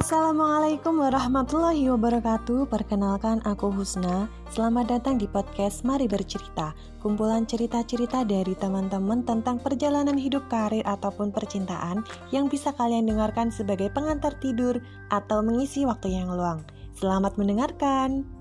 Assalamualaikum warahmatullahi wabarakatuh. Perkenalkan aku Husna. Selamat datang di podcast Mari Bercerita Kumpulan cerita-cerita dari teman-teman tentang perjalanan hidup karir ataupun percintaan Yang bisa kalian dengarkan sebagai pengantar tidur atau mengisi waktu yang luang. Selamat mendengarkan.